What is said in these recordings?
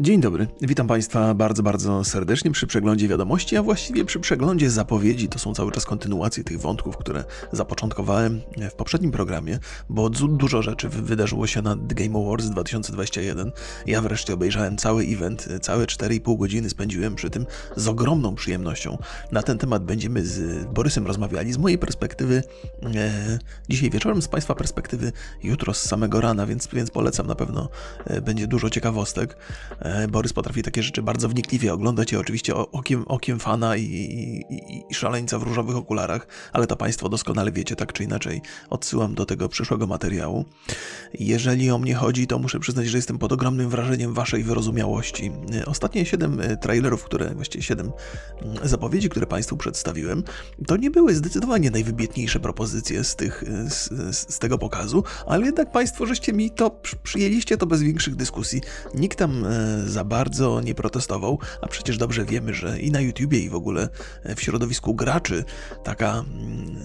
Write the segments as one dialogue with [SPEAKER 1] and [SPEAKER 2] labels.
[SPEAKER 1] Dzień dobry, witam Państwa bardzo, bardzo serdecznie przy przeglądzie wiadomości, a właściwie przy przeglądzie zapowiedzi. To są cały czas kontynuacje tych wątków, które zapoczątkowałem w poprzednim programie, bo dużo rzeczy wydarzyło się na Game Awards 2021. Ja wreszcie obejrzałem cały event, całe 4,5 godziny spędziłem przy tym z ogromną przyjemnością. Na ten temat będziemy z Borysem rozmawiali. Z mojej perspektywy e, dzisiaj wieczorem, z Państwa perspektywy jutro z samego rana, więc, więc polecam na pewno, e, będzie dużo ciekawostek. E, Borys potrafi takie rzeczy bardzo wnikliwie oglądać i oczywiście okiem, okiem fana i, i, i szaleńca w różowych okularach, ale to Państwo doskonale wiecie, tak czy inaczej. Odsyłam do tego przyszłego materiału. Jeżeli o mnie chodzi, to muszę przyznać, że jestem pod ogromnym wrażeniem Waszej wyrozumiałości. E, ostatnie 7 e, trailerów, które, właściwie 7 mm, zapowiedzi, które Państwu przedstawiłem, to nie były zdecydowanie najwybitniejsze propozycje z, tych, z, z tego pokazu, ale jednak Państwo żeście mi to przyjęliście to bez większych dyskusji. Nikt tam za bardzo nie protestował, a przecież dobrze wiemy, że i na YouTubie, i w ogóle w środowisku graczy taka mm,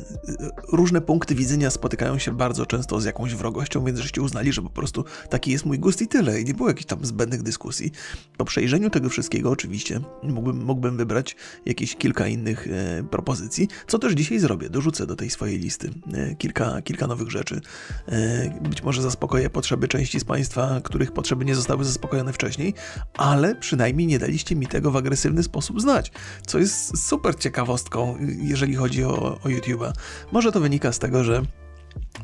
[SPEAKER 1] różne punkty widzenia spotykają się bardzo często z jakąś wrogością, więc żeście uznali, że po prostu taki jest mój gust i tyle, i nie było jakichś tam zbędnych dyskusji. Po przejrzeniu tego wszystkiego oczywiście mógłbym, mógłbym wybrać jakieś kilka innych e, propozycji, co też dzisiaj zrobię, dorzucę do tej swojej listy e, kilka, kilka nowych rzeczy. E, być może zaspokoję potrzeby części z Państwa, których potrzeby nie zostały zaspokojone wcześniej, ale przynajmniej nie daliście mi tego w agresywny sposób znać, co jest super ciekawostką, jeżeli chodzi o, o YouTube'a. Może to wynika z tego, że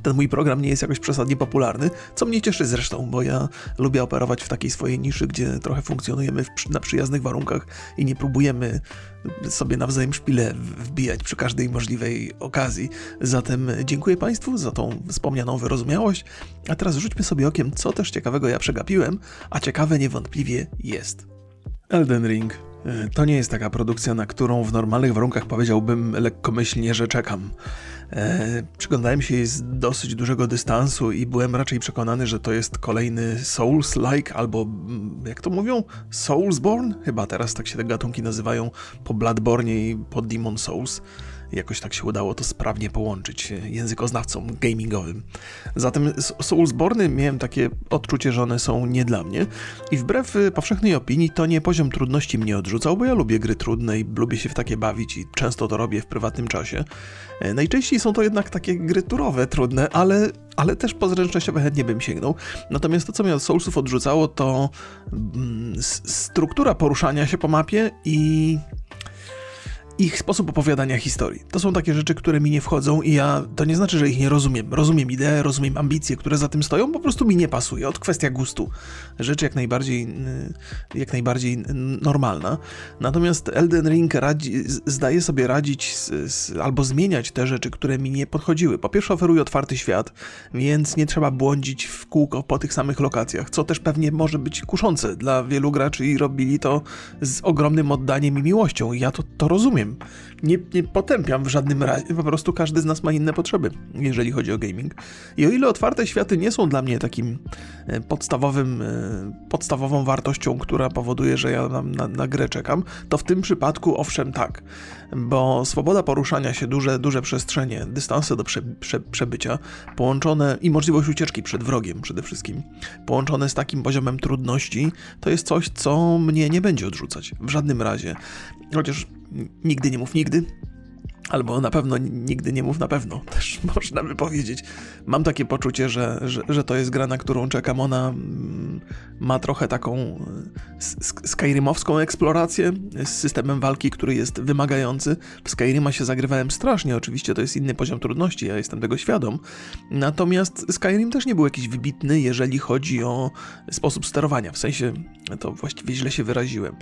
[SPEAKER 1] ten mój program nie jest jakoś przesadnie popularny, co mnie cieszy zresztą, bo ja lubię operować w takiej swojej niszy, gdzie trochę funkcjonujemy na przyjaznych warunkach i nie próbujemy sobie nawzajem szpile wbijać przy każdej możliwej okazji. Zatem dziękuję Państwu za tą wspomnianą wyrozumiałość, a teraz rzućmy sobie okiem, co też ciekawego ja przegapiłem, a ciekawe niewątpliwie jest. Elden Ring. To nie jest taka produkcja, na którą w normalnych warunkach powiedziałbym lekkomyślnie, że czekam. E, przyglądałem się jej z dosyć dużego dystansu i byłem raczej przekonany, że to jest kolejny Souls-like albo, mm, jak to mówią, Soulsborne? Chyba teraz tak się te gatunki nazywają po Bloodborne i po Demon Souls jakoś tak się udało to sprawnie połączyć językoznawcom gamingowym. Zatem Soulsborny miałem takie odczucie, że one są nie dla mnie i wbrew y, powszechnej opinii to nie poziom trudności mnie odrzucał, bo ja lubię gry trudne i lubię się w takie bawić i często to robię w prywatnym czasie. E, najczęściej są to jednak takie gry turowe, trudne, ale, ale też po zręcznościowe chętnie bym sięgnął. Natomiast to, co mnie od Soulsów odrzucało, to mm, struktura poruszania się po mapie i ich sposób opowiadania historii. To są takie rzeczy, które mi nie wchodzą i ja, to nie znaczy, że ich nie rozumiem. Rozumiem ideę, rozumiem ambicje, które za tym stoją, po prostu mi nie pasuje. Od kwestia gustu. Rzecz jak najbardziej, y, jak najbardziej normalna. Natomiast Elden Ring radzi, zdaje sobie radzić z, z, albo zmieniać te rzeczy, które mi nie podchodziły. Po pierwsze oferuje otwarty świat, więc nie trzeba błądzić w kółko po tych samych lokacjach, co też pewnie może być kuszące dla wielu graczy i robili to z ogromnym oddaniem i miłością. Ja to, to rozumiem Nie, nie potępiam w żadnym razie, po prostu każdy z nas ma inne potrzeby, jeżeli chodzi o gaming. I o ile otwarte światy nie są dla mnie takim e, podstawowym, e, podstawową wartością, która powoduje, że ja na, na, na grę czekam, to w tym przypadku owszem tak, bo swoboda poruszania się, duże, duże przestrzenie, dystanse do prze, prze, przebycia, połączone i możliwość ucieczki przed wrogiem przede wszystkim, połączone z takim poziomem trudności, to jest coś, co mnie nie będzie odrzucać w żadnym razie. Chociaż nigdy nie mów nigdy, Albo na pewno nigdy nie mów na pewno, też można by powiedzieć. Mam takie poczucie, że, że, że to jest gra, na którą czekam. Ona mm, ma trochę taką e, Skyrimowską eksplorację z systemem walki, który jest wymagający. W Skyrima się zagrywałem strasznie, oczywiście to jest inny poziom trudności, ja jestem tego świadom. Natomiast Skyrim też nie był jakiś wybitny, jeżeli chodzi o sposób sterowania. W sensie, to właściwie źle się wyraziłem.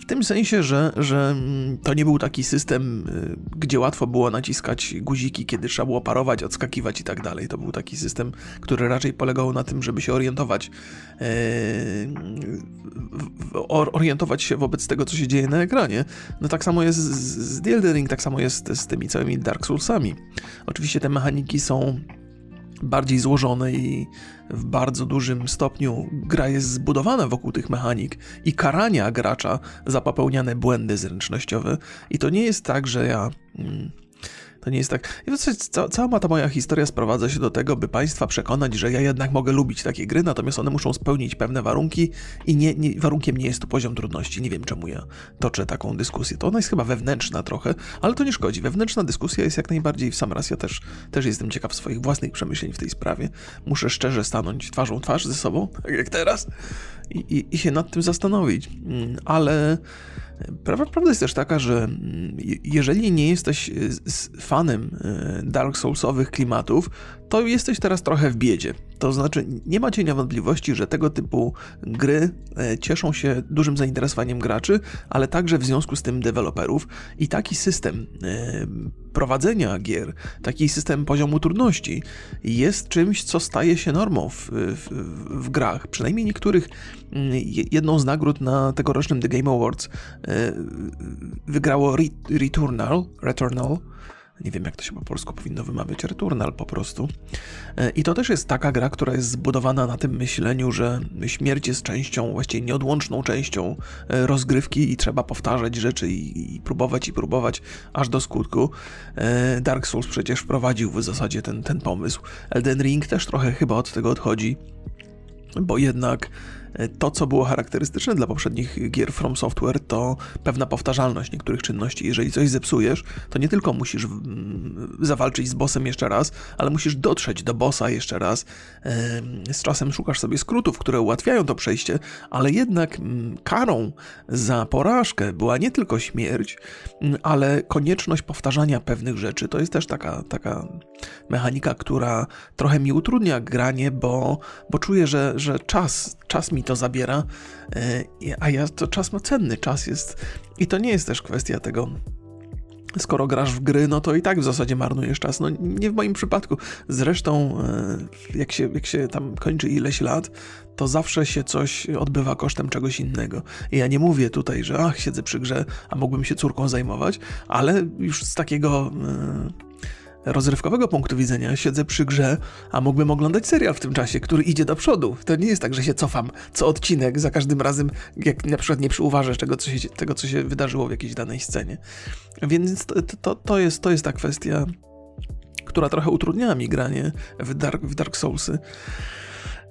[SPEAKER 1] W tym sensie, że, że mm, to nie był taki system, y, gdzie łatwo było naciskać guziki, kiedy trzeba było parować, odskakiwać i tak dalej. To był taki system, który raczej polegał na tym, żeby się orientować, e, orientować się wobec tego, co się dzieje na ekranie. No tak samo jest z The Elden Ring, tak samo jest z tymi całymi Dark Soulsami. Oczywiście te mechaniki są bardziej złożone i w bardzo dużym stopniu gra jest zbudowana wokół tych mechanik i karania gracza za popełniane błędy zręcznościowe. I to nie jest tak, że ja. Mm, To nie jest tak. I ca cała ta moja historia sprowadza się do tego, by Państwa przekonać, że ja jednak mogę lubić takie gry, natomiast one muszą spełnić pewne warunki i nie, nie, warunkiem nie jest tu poziom trudności. Nie wiem, czemu ja toczę taką dyskusję. To ona jest chyba wewnętrzna trochę, ale to nie szkodzi. Wewnętrzna dyskusja jest jak najbardziej w sam raz. Ja też, też jestem ciekaw swoich własnych przemyśleń w tej sprawie. Muszę szczerze stanąć twarzą twarz ze sobą, tak jak teraz, i, i, i się nad tym zastanowić. Mm, ale Prawda, prawda jest też taka, że mm, jeżeli nie jesteś e, fanem e, Dark Soulsowych klimatów, to jesteś teraz trochę w biedzie. To znaczy, nie ma cienia wątpliwości, że tego typu gry e, cieszą się dużym zainteresowaniem graczy, ale także w związku z tym deweloperów. I taki system prowadzenia gier, taki system poziomu trudności jest czymś, co staje się normą w, w, w grach. Przynajmniej niektórych. Mm, jedną z nagród na tegorocznym The Game Awards e, wygrało Returnal, Returnal nie wiem, jak to się po polsku powinno wymawiać, Returnal po prostu. E, I to też jest taka gra, która jest zbudowana na tym myśleniu, że śmierć jest częścią, właściwie nieodłączną częścią e, rozgrywki i trzeba powtarzać rzeczy i, i próbować i próbować aż do skutku. E, Dark Souls przecież wprowadził w zasadzie ten, ten pomysł. Elden Ring też trochę chyba od tego odchodzi, bo jednak to, co było charakterystyczne dla poprzednich gier From Software, to pewna powtarzalność niektórych czynności. Jeżeli coś zepsujesz, to nie tylko musisz mm, zawalczyć z bossem jeszcze raz, ale musisz dotrzeć do bossa jeszcze raz. Z czasem szukasz sobie skrótów, które ułatwiają to przejście, ale jednak mm, karą za porażkę była nie tylko śmierć, mm, ale konieczność powtarzania pewnych rzeczy. To jest też taka, taka mechanika, która trochę mi utrudnia granie, bo, bo czuję, że, że czas, czas mi to zabiera, e, a ja to czas ma cenny, czas jest i to nie jest też kwestia tego, skoro grasz w gry, no to i tak w zasadzie marnujesz czas. No nie w moim przypadku. Zresztą, e, jak się, jak się tam kończy ileś lat, to zawsze się coś odbywa kosztem czegoś innego. I ja nie mówię tutaj, że ach, siedzę przy grze, a mógłbym się córką zajmować, ale już z takiego. Rozrywkowego punktu widzenia siedzę przy grze, a mógłbym oglądać serial w tym czasie, który idzie do przodu. To nie jest tak, że się cofam co odcinek za każdym razem, jak na przykład nie przyuważasz tego, co się, tego, co się wydarzyło w jakiejś danej scenie. Więc to, to, to, jest, to jest ta kwestia, która trochę utrudniała mi granie w Dark, w Dark Soulsy.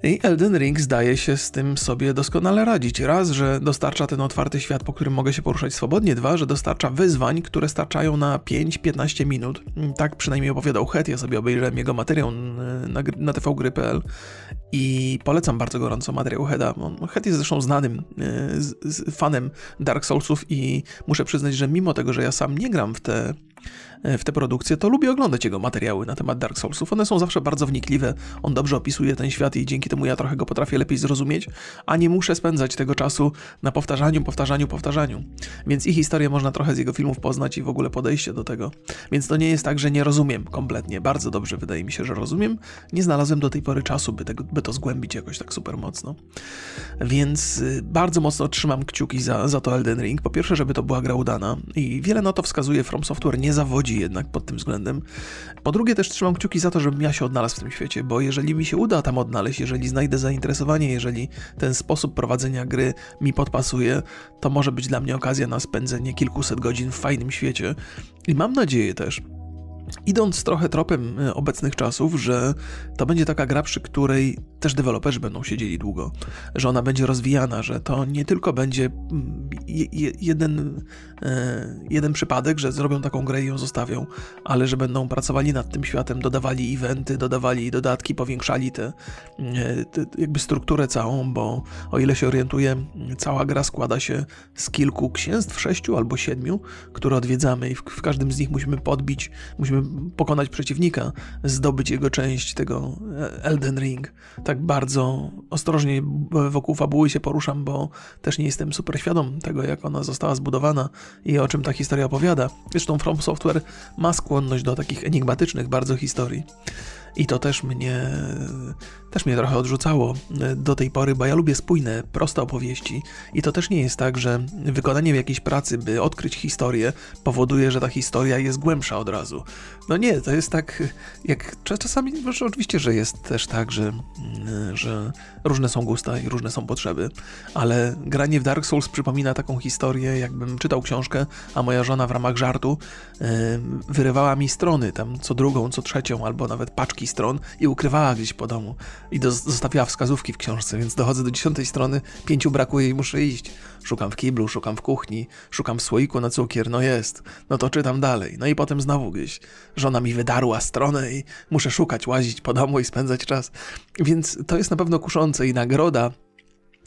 [SPEAKER 1] I Elden Ring zdaje się z tym sobie doskonale radzić. Raz, że dostarcza ten otwarty świat, po którym mogę się poruszać swobodnie. Dwa, że dostarcza wyzwań, które starczają na 5-15 minut. Tak przynajmniej opowiadał Het. Ja sobie obejrzałem jego materiał na, na tvgry.pl i polecam bardzo gorąco materiał Heda. Het jest zresztą znanym e, fanem Dark Soulsów i muszę przyznać, że mimo tego, że ja sam nie gram w te w te produkcje, to lubię oglądać jego materiały na temat Dark Soulsów. One są zawsze bardzo wnikliwe, on dobrze opisuje ten świat i dzięki temu ja trochę go potrafię lepiej zrozumieć, a nie muszę spędzać tego czasu na powtarzaniu, powtarzaniu, powtarzaniu. Więc i historię można trochę z jego filmów poznać i w ogóle podejście do tego. Więc to nie jest tak, że nie rozumiem kompletnie. Bardzo dobrze wydaje mi się, że rozumiem. Nie znalazłem do tej pory czasu, by, tego, by to zgłębić jakoś tak super mocno. Więc y, bardzo mocno trzymam kciuki za, za to Elden Ring. Po pierwsze, żeby to była gra udana i wiele na to wskazuje From Software nie zawodzi jednak pod tym względem. Po drugie też trzymam kciuki za to, żebym ja się odnalazł w tym świecie, bo jeżeli mi się uda tam odnaleźć, jeżeli znajdę zainteresowanie, jeżeli ten sposób prowadzenia gry mi podpasuje, to może być dla mnie okazja na spędzenie kilkuset godzin w fajnym świecie. I mam nadzieję też, Idąc trochę tropem e, obecnych czasów, że to będzie taka gra, przy której też deweloperzy będą siedzieli długo, że ona będzie rozwijana, że to nie tylko będzie mm, jeden, e, jeden przypadek, że zrobią taką grę i ją zostawią, ale że będą pracowali nad tym światem, dodawali eventy, dodawali dodatki, powiększali tę te, jakby strukturę całą, bo o ile się orientuję, cała gra składa się z kilku księstw, sześciu albo siedmiu, które odwiedzamy i w, w każdym z nich musimy podbić, musimy pokonać przeciwnika, zdobyć jego część tego e, Elden Ring. Tak bardzo ostrożnie wokół fabuły się poruszam, bo też nie jestem super świadom tego, jak ona została zbudowana i o czym ta historia opowiada. Zresztą From Software ma skłonność do takich enigmatycznych bardzo historii. I to też mnie, też mnie trochę odrzucało do tej pory, bo ja lubię spójne, proste opowieści. I to też nie jest tak, że wykonanie jakiejś pracy, by odkryć historię, powoduje, że ta historia jest głębsza od razu. No nie, to jest tak, jak czasami, oczywiście, że jest też tak, że, że różne są gusta i różne są potrzeby, ale granie w Dark Souls przypomina taką historię, jakbym czytał książkę, a moja żona w ramach żartu wyrywała mi strony, tam co drugą, co trzecią, albo nawet paczki stron i ukrywała gdzieś po domu i do, zostawiała wskazówki w książce, więc dochodzę do dziesiątej strony, pięciu brakuje i muszę iść. Szukam w kiblu, szukam w kuchni, szukam w słoiku na cukier, no jest, no to czytam dalej. No i potem znowu gdzieś żona mi wydarła stronę i muszę szukać, łazić po domu i spędzać czas. Więc to jest na pewno kuszące i nagroda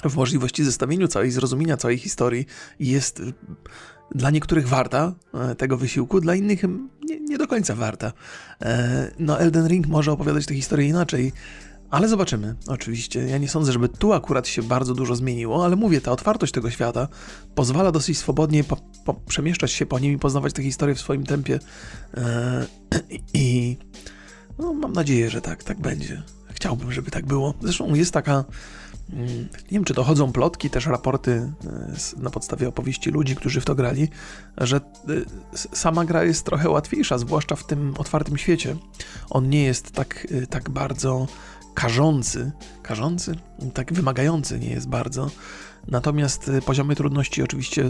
[SPEAKER 1] w możliwości zestawienia całej, zrozumienia całej historii jest y, dla niektórych warta e, tego wysiłku, dla innych nie, do końca warta. E, no, Elden Ring może opowiadać tę historię inaczej. Ale zobaczymy, oczywiście. Ja nie sądzę, żeby tu akurat się bardzo dużo zmieniło, ale mówię, ta otwartość tego świata pozwala dosyć swobodnie po, po przemieszczać się po nim i poznawać tę historię w swoim tempie. Eee, I no, mam nadzieję, że tak, tak będzie. Chciałbym, żeby tak było. Zresztą jest taka. Nie wiem, czy to chodzą plotki, też raporty e, na podstawie opowieści ludzi, którzy w to grali, że e, sama gra jest trochę łatwiejsza, zwłaszcza w tym otwartym świecie. On nie jest tak, e, tak bardzo karzący, karzący, tak wymagający nie jest bardzo. Natomiast y, poziomy trudności oczywiście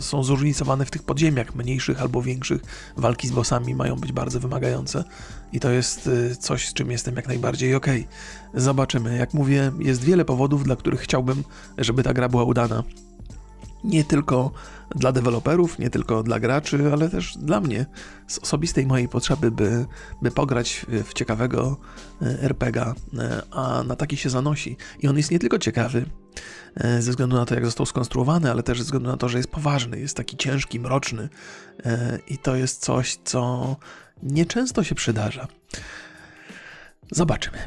[SPEAKER 1] są zróżnicowane w tych podziemiach, mniejszych albo większych. Walki z bossami mają być bardzo wymagające i to jest y, coś, z czym jestem jak najbardziej ok. Zobaczymy. Jak mówię, jest wiele powodów, dla których chciałbym, żeby ta gra była udana nie tylko dla deweloperów, nie tylko dla graczy, ale też dla mnie z osobistej mojej potrzeby, by, by pograć w ciekawego e, RPGa, e, a na taki się zanosi. I on jest nie tylko ciekawy, e, ze względu na to, jak został skonstruowany, ale też ze względu na to, że jest poważny, jest taki ciężki, mroczny i to jest coś, co nieczęsto się przydarza. Zobaczymy.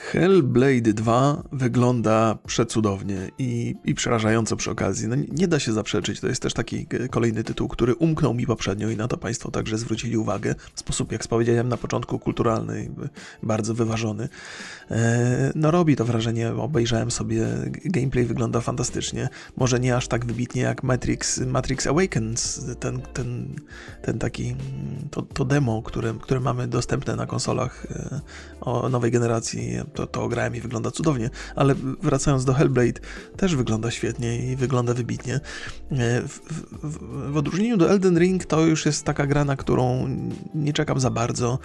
[SPEAKER 1] Hellblade 2 wygląda przecudownie i, i przerażająco przy okazji. No, nie da się zaprzeczyć, to jest też taki kolejny tytuł, który umknął mi poprzednio i na to Państwo także zwrócili uwagę w sposób, jak powiedziałem na początku, kulturalny, bardzo wyważony. E, no robi to wrażenie, obejrzałem sobie, gameplay wygląda fantastycznie. Może nie aż tak wybitnie jak Matrix, Matrix Awakens, ten, ten, ten taki, to, to demo, które, które mamy dostępne na konsolach e, o nowej generacji to, to grałem i wygląda cudownie, ale wracając do Hellblade, też wygląda świetnie i wygląda wybitnie. E, w, w, w odróżnieniu do Elden Ring to już jest taka gra, na którą nie czekam za bardzo.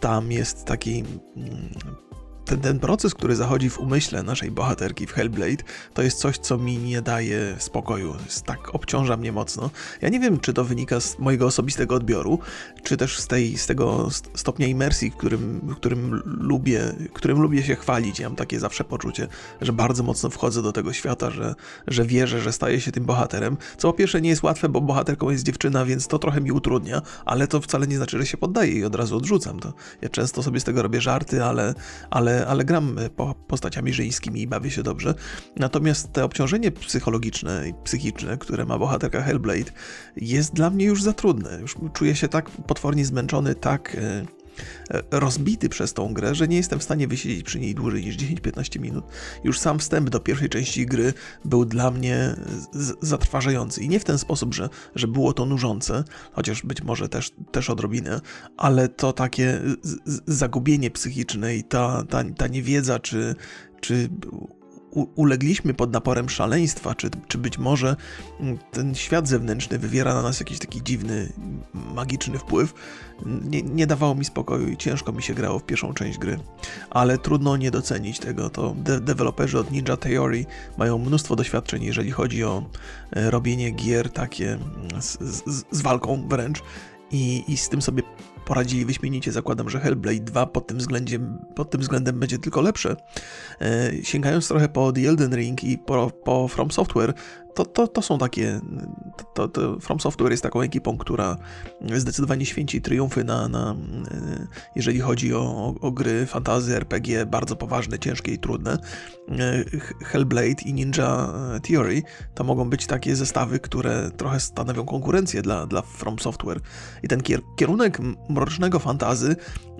[SPEAKER 1] Tam jest taki mm, ten, ten proces, który zachodzi w umyśle naszej bohaterki w Hellblade, to jest coś, co mi nie daje spokoju. Jest tak obciąża mnie mocno. Ja nie wiem, czy to wynika z mojego osobistego odbioru, czy też z, tej, z tego stopnia imersji, którym, którym, lubię, którym lubię się chwalić. Ja mam takie zawsze poczucie, że bardzo mocno wchodzę do tego świata, że, że wierzę, że staję się tym bohaterem. Co po pierwsze nie jest łatwe, bo bohaterką jest dziewczyna, więc to trochę mi utrudnia, ale to wcale nie znaczy, że się poddaję i od razu odrzucam to. Ja często sobie z tego robię żarty, ale, ale ale, gram e, po postaciami żeńskimi i bawię się dobrze. Natomiast te obciążenie psychologiczne i psychiczne, które ma bohaterka Hellblade, jest dla mnie już za trudne. Już czuję się tak potwornie zmęczony, tak E, rozbity przez tą grę, że nie jestem w stanie wysiedzieć przy niej dłużej niż 10-15 minut. Już sam wstęp do pierwszej części gry był dla mnie zatrważający. I nie w ten sposób, że, że było to nużące, chociaż być może też, też odrobinę, ale to takie zagubienie psychiczne i ta, ta, ta niewiedza, czy, czy ulegliśmy pod naporem szaleństwa, czy, czy być może ten świat zewnętrzny wywiera na nas jakiś taki dziwny, magiczny wpływ, nie, nie dawało mi spokoju i ciężko mi się grało w pierwszą część gry. Ale trudno nie docenić tego. To de deweloperzy od Ninja Theory mają mnóstwo doświadczeń, jeżeli chodzi o e, robienie gier takie z, z, z walką wręcz. I, I z tym sobie poradzili wyśmienicie. Zakładam, że Hellblade 2 pod tym względem, pod tym względem będzie tylko lepsze. E, sięgając trochę po The Elden Ring i po, po From Software, to, to, to są takie. To, to From Software jest taką ekipą, która zdecydowanie święci triumfy na, na jeżeli chodzi o, o gry fantazy, RPG, bardzo poważne, ciężkie i trudne. Hellblade i Ninja Theory to mogą być takie zestawy, które trochę stanowią konkurencję dla, dla From Software. I ten kierunek mrocznego fantazy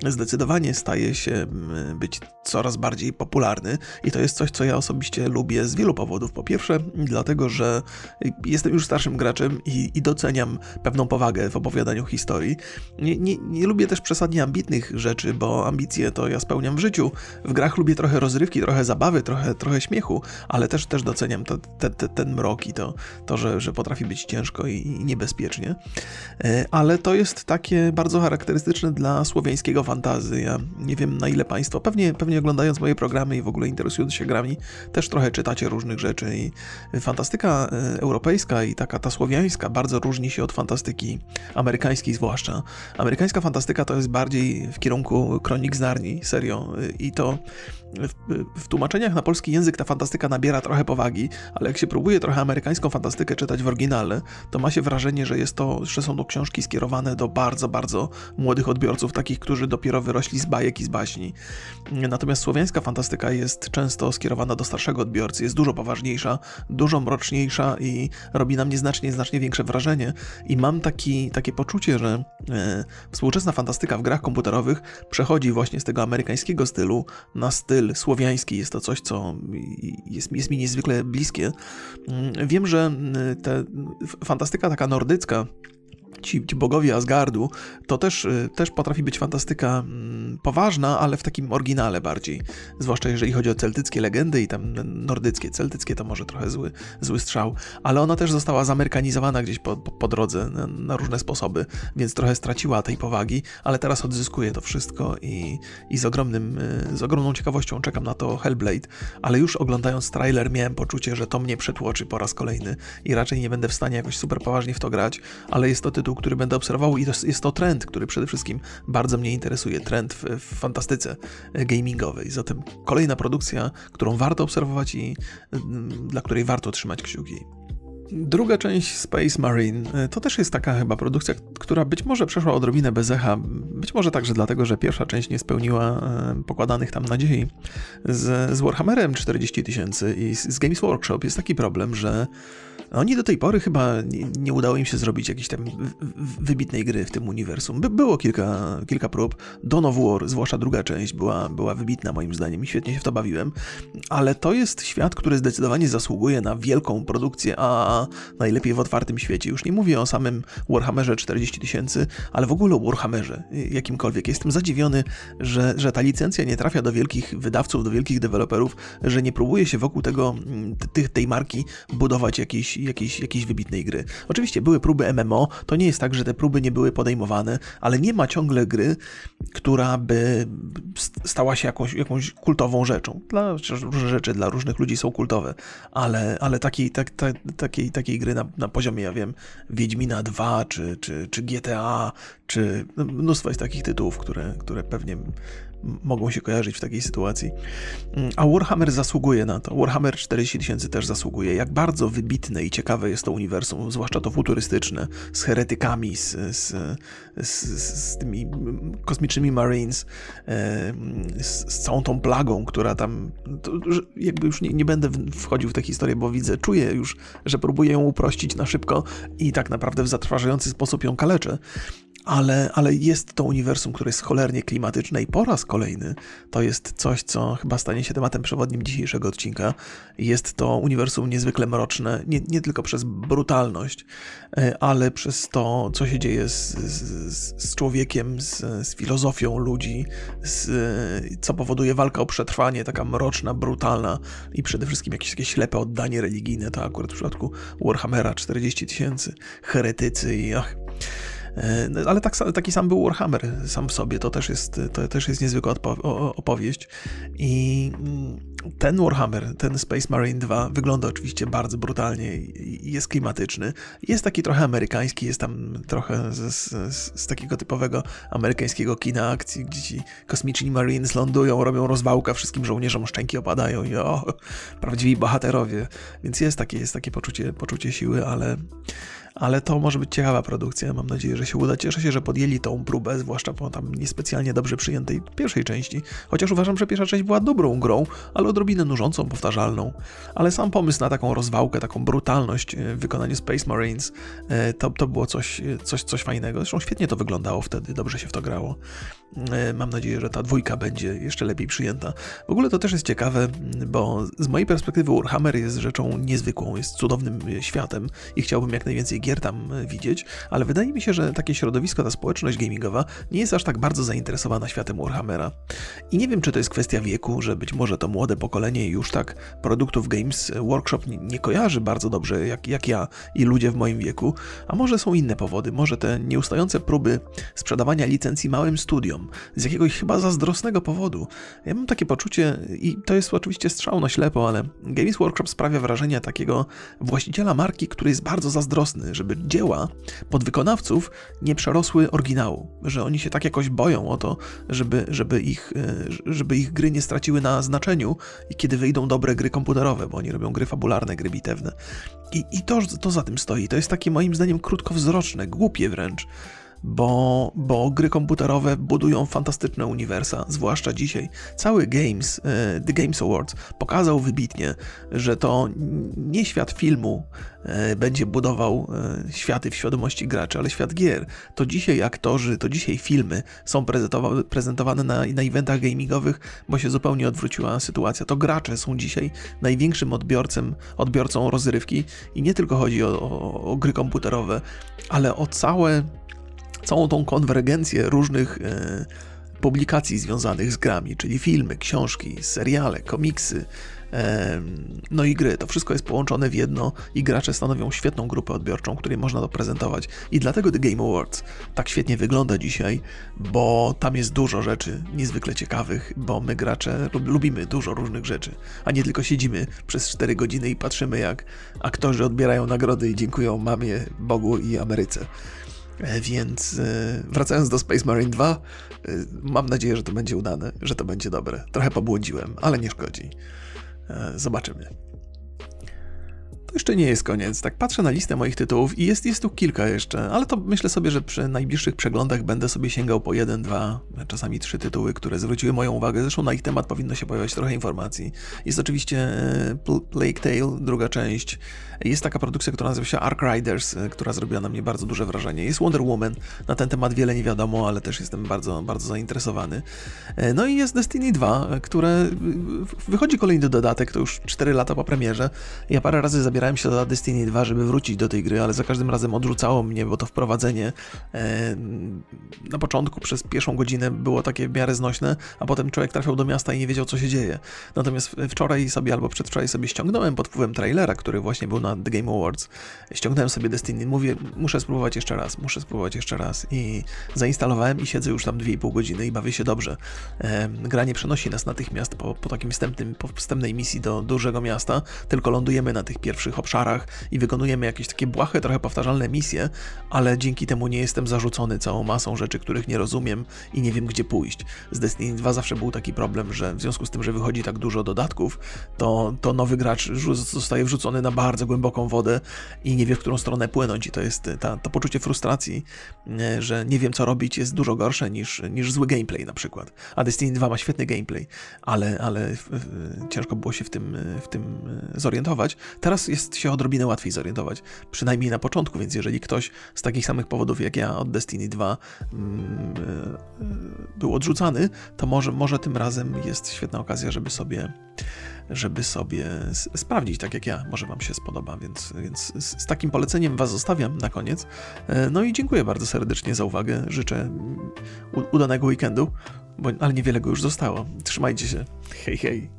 [SPEAKER 1] zdecydowanie staje się być coraz bardziej popularny i to jest coś, co ja osobiście lubię z wielu powodów. Po pierwsze, dlatego, że jestem już starszym graczem i, i doceniam pewną powagę w opowiadaniu historii. Nie, nie, nie, lubię też przesadnie ambitnych rzeczy, bo ambicje to ja spełniam w życiu. W grach lubię trochę rozrywki, trochę zabawy, trochę, trochę śmiechu, ale też, też doceniam to, te, te, ten mrok i to, to że, że potrafi być ciężko i, i niebezpiecznie. E, ale to jest takie bardzo charakterystyczne dla słowiańskiego fantazy. Ja nie wiem na ile Państwo, pewnie, pewnie oglądając moje programy i w ogóle interesując się grami, też trochę czytacie różnych rzeczy i fantastyka e, europejska i taka ta słowiańska bardzo różni się od fantastyki amerykańskiej zwłaszcza. Amerykańska fantastyka to jest bardziej w kierunku Kronik z Narni, serio. E, I to w, w, tłumaczeniach na polski język ta fantastyka nabiera trochę powagi, ale jak się próbuje trochę amerykańską fantastykę czytać w oryginale, to ma się wrażenie, że jest to, że są to książki skierowane do bardzo, bardzo młodych odbiorców, takich, którzy dopiero wyrośli z bajek i z baśni. Natomiast słowiańska fantastyka jest często skierowana do starszego odbiorcy, jest dużo poważniejsza, dużo mroczniejsza i robi na mnie znacznie, znacznie większe wrażenie. I mam taki, takie poczucie, że e, współczesna fantastyka w grach komputerowych przechodzi właśnie z tego amerykańskiego stylu na styl słowiański. Jest to coś, co jest, jest mi niezwykle bliskie. Mm, wiem, że te fantastyka taka nordycka, ci, ci bogowie Asgardu, to też, y, też potrafi być fantastyka mm, poważna, ale w takim oryginale bardziej. Zwłaszcza jeżeli chodzi o celtyckie legendy i tam nordyckie. Celtyckie to może trochę zły, zły strzał, ale ona też została zamerykanizowana gdzieś po, po, po drodze na, na, różne sposoby, więc trochę straciła tej powagi, ale teraz odzyskuje to wszystko i, i z, ogromnym, y, z ogromną ciekawością czekam na to Hellblade, ale już oglądając trailer miałem poczucie, że to mnie przetłoczy po raz kolejny i raczej nie będę w stanie jakoś super poważnie w to grać, ale jest to tytuł, który będę obserwował i to jest to trend, który przede wszystkim bardzo mnie interesuje, trend w, w fantastyce gamingowej. Zatem kolejna produkcja, którą warto obserwować i mm, dla której warto trzymać kciuki. Druga część Space Marine e, to też jest taka chyba produkcja, która być może przeszła odrobinę bez echa, być może także dlatego, że pierwsza część nie spełniła e, pokładanych tam nadziei. Z, z Warhammerem 40 tysięcy i z Games Workshop jest taki problem, że oni do tej pory chyba nie, udało im się zrobić jakiejś tam wybitnej gry w tym uniwersum. By, było kilka, kilka prób. Dawn of War, zwłaszcza druga część, była, była wybitna moim zdaniem i świetnie się w to bawiłem, ale to jest świat, który zdecydowanie zasługuje na wielką produkcję AAA, najlepiej w otwartym świecie. Już nie mówię o samym Warhammerze 40 tysięcy, ale w ogóle o Warhammerze jakimkolwiek. Jestem zadziwiony, że, że ta licencja nie trafia do wielkich wydawców, do wielkich deweloperów, że nie próbuje się wokół tego, tej marki budować jakiejś jakiejś, jakiejś wybitnej gry. Oczywiście były próby MMO, to nie jest tak, że te próby nie były podejmowane, ale nie ma ciągle gry, która by stała się jakąś, jakąś kultową rzeczą. Dla różne rzeczy dla różnych ludzi są kultowe, ale, ale takiej, tak, tak, takiej, takiej gry na, na poziomie, ja wiem, Wiedźmina 2 czy, czy, czy GTA, czy no, mnóstwo jest takich tytułów, które, które pewnie mogą się kojarzyć w takiej sytuacji. Mm, a Warhammer zasługuje na to. Warhammer 40 tysięcy też zasługuje. Jak bardzo wybitne i ciekawe jest to uniwersum, zwłaszcza to futurystyczne, z heretykami, z, z, z, z tymi kosmicznymi Marines, z, z, całą tą plagą, która tam. jakby już nie, nie będę wchodził w tę historię, bo widzę, czuję już, że próbuję ją uprościć na szybko i tak naprawdę w zatrważający sposób ją kaleczę ale, ale jest to uniwersum, które jest cholernie klimatyczne i po raz kolejny to jest coś, co chyba stanie się tematem przewodnim dzisiejszego odcinka. Jest to uniwersum niezwykle mroczne, nie, nie tylko przez brutalność, e, ale przez to, co się dzieje z, z, z człowiekiem, z, z, filozofią ludzi, co powoduje walka o przetrwanie, taka mroczna, brutalna i przede wszystkim jakieś takie ślepe oddanie religijne, to akurat w przypadku Warhammera 40 tysięcy, heretycy i ach, ale tak, taki sam był Warhammer sam w sobie, to też jest, to też jest niezwykła opowieść. I, ten Warhammer, ten Space Marine 2 wygląda oczywiście bardzo brutalnie i jest klimatyczny. Jest taki trochę amerykański, jest tam trochę z, z, z, takiego typowego amerykańskiego kina akcji, gdzie ci kosmiczni Marines lądują, robią rozwałka, wszystkim żołnierzom szczęki opadają i o, prawdziwi bohaterowie. Więc jest takie, jest takie poczucie, poczucie siły, ale ale to może być ciekawa produkcja. Mam nadzieję, że się uda. Cieszę się, że podjęli tą próbę, zwłaszcza po tam niespecjalnie dobrze przyjętej pierwszej części. Chociaż uważam, że pierwsza część była dobrą grą, ale odrobinę nużącą, powtarzalną. Ale sam pomysł na taką rozwałkę, taką brutalność e, w wykonaniu Space Marines, e, to, to było coś, e, coś, coś fajnego. Zresztą świetnie to wyglądało wtedy, dobrze się w to grało. Mam nadzieję, że ta dwójka będzie jeszcze lepiej przyjęta. W ogóle to też jest ciekawe, bo z mojej perspektywy Warhammer jest rzeczą niezwykłą, jest cudownym światem i chciałbym jak najwięcej gier tam e, widzieć, ale wydaje mi się, że takie środowisko, ta społeczność gamingowa nie jest aż tak bardzo zainteresowana światem Warhammera. I nie wiem, czy to jest kwestia wieku, że być może to młode pokolenie już tak produktów Games Workshop nie kojarzy bardzo dobrze jak, jak ja i ludzie w moim wieku, a może są inne powody, może te nieustające próby sprzedawania licencji małym studiom, z jakiegoś chyba zazdrosnego powodu. Ja mam takie poczucie, i to jest oczywiście strzał na ślepo, ale Games Workshop sprawia wrażenie takiego właściciela marki, który jest bardzo zazdrosny, żeby dzieła podwykonawców nie przerosły oryginału, że oni się tak jakoś boją o to, żeby, żeby, ich, e, żeby ich gry nie straciły na znaczeniu i kiedy wyjdą dobre gry komputerowe, bo oni robią gry fabularne, gry bitewne. I, i to, to za tym stoi. To jest takie moim zdaniem krótkowzroczne, głupie wręcz bo, bo gry komputerowe budują fantastyczne uniwersa, zwłaszcza dzisiaj. Cały Games, e, The Games Awards pokazał wybitnie, że to nie świat filmu e, będzie budował e, światy w świadomości graczy, ale świat gier. To dzisiaj aktorzy, to dzisiaj filmy są prezentowane na, na eventach gamingowych, bo się zupełnie odwróciła sytuacja. To gracze są dzisiaj największym odbiorcem, odbiorcą rozrywki i nie tylko chodzi o, o, o gry komputerowe, ale o całe całą tą konwergencję różnych e, publikacji związanych z grami, czyli filmy, książki, seriale, komiksy, e, no i gry. To wszystko jest połączone w jedno i gracze stanowią świetną grupę odbiorczą, której można to prezentować. I dlatego The Game Awards tak świetnie wygląda dzisiaj, bo tam jest dużo rzeczy niezwykle ciekawych, bo my gracze lubimy dużo różnych rzeczy, a nie tylko siedzimy przez 4 godziny i patrzymy jak aktorzy odbierają nagrody i dziękują mamie, Bogu i Ameryce. E, więc e, wracając do Space Marine 2, e, mam nadzieję, że to będzie udane, że to będzie dobre. Trochę pobłądziłem, ale nie szkodzi. Zobaczymy. To jeszcze nie jest koniec. Tak patrzę na listę moich tytułów i jest, jest tu kilka jeszcze, ale to myślę sobie, że przy najbliższych przeglądach będę sobie sięgał po jeden, dwa, czasami trzy tytuły, które zwróciły moją uwagę. Zresztą na ich temat powinno się pojawiać trochę informacji. Jest oczywiście Plague Tale, druga część, jest taka produkcja, która nazywa się Ark Riders, e, która zrobiła na mnie bardzo duże wrażenie. Jest Wonder Woman, na ten temat wiele nie wiadomo, ale też jestem bardzo, bardzo zainteresowany. E, no i jest Destiny 2, e, które wychodzi kolejny dodatek, to już 4 lata po premierze. Ja parę razy zabierałem się do Destiny 2, żeby wrócić do tej gry, ale za każdym razem odrzucało mnie, bo to wprowadzenie na początku przez pierwszą godzinę było takie w miarę znośne, a potem człowiek trafiał do miasta i nie wiedział, co się dzieje. Natomiast wczoraj sobie albo przedwczoraj sobie ściągnąłem pod wpływem trailera, który właśnie był na The Game Awards. Ściągnąłem sobie Destiny, mówię, muszę spróbować jeszcze raz, muszę spróbować jeszcze raz i zainstalowałem i siedzę już tam 2,5 godziny i bawię się dobrze. E, gra nie przenosi nas natychmiast po, po takim wstępnym, po wstępnej misji do dużego miasta, tylko lądujemy na tych pierwszych obszarach i wykonujemy jakieś takie błahe, trochę powtarzalne misje, ale dzięki temu nie jestem zarzucony całą masą rzeczy, których nie rozumiem i nie wiem gdzie pójść. Z Destiny 2 zawsze był taki problem, że w związku z tym, że wychodzi tak dużo dodatków, to, to nowy gracz zostaje wrzucony na bardzo głęboką wodę i nie wie, w którą stronę płynąć. I to jest ta, to poczucie frustracji, e, że nie wiem, co robić, jest dużo gorsze niż, niż zły gameplay na przykład. A Destiny 2 ma świetny gameplay, ale, ale ciężko było się w tym, w tym e, zorientować. Teraz jest się odrobinę łatwiej zorientować, przynajmniej na początku, więc jeżeli ktoś z takich samych powodów jak ja od Destiny 2 mm, e, był odrzucany, to może, może tym razem jest świetna okazja, żeby sobie żeby sobie sprawdzić, tak jak ja. Może Wam się spodoba, więc, więc z, z takim poleceniem Was zostawiam na koniec. E, no i dziękuję bardzo serdecznie za uwagę. Życzę udanego weekendu, bo, ale niewiele go już zostało. Trzymajcie się. Hej, hej.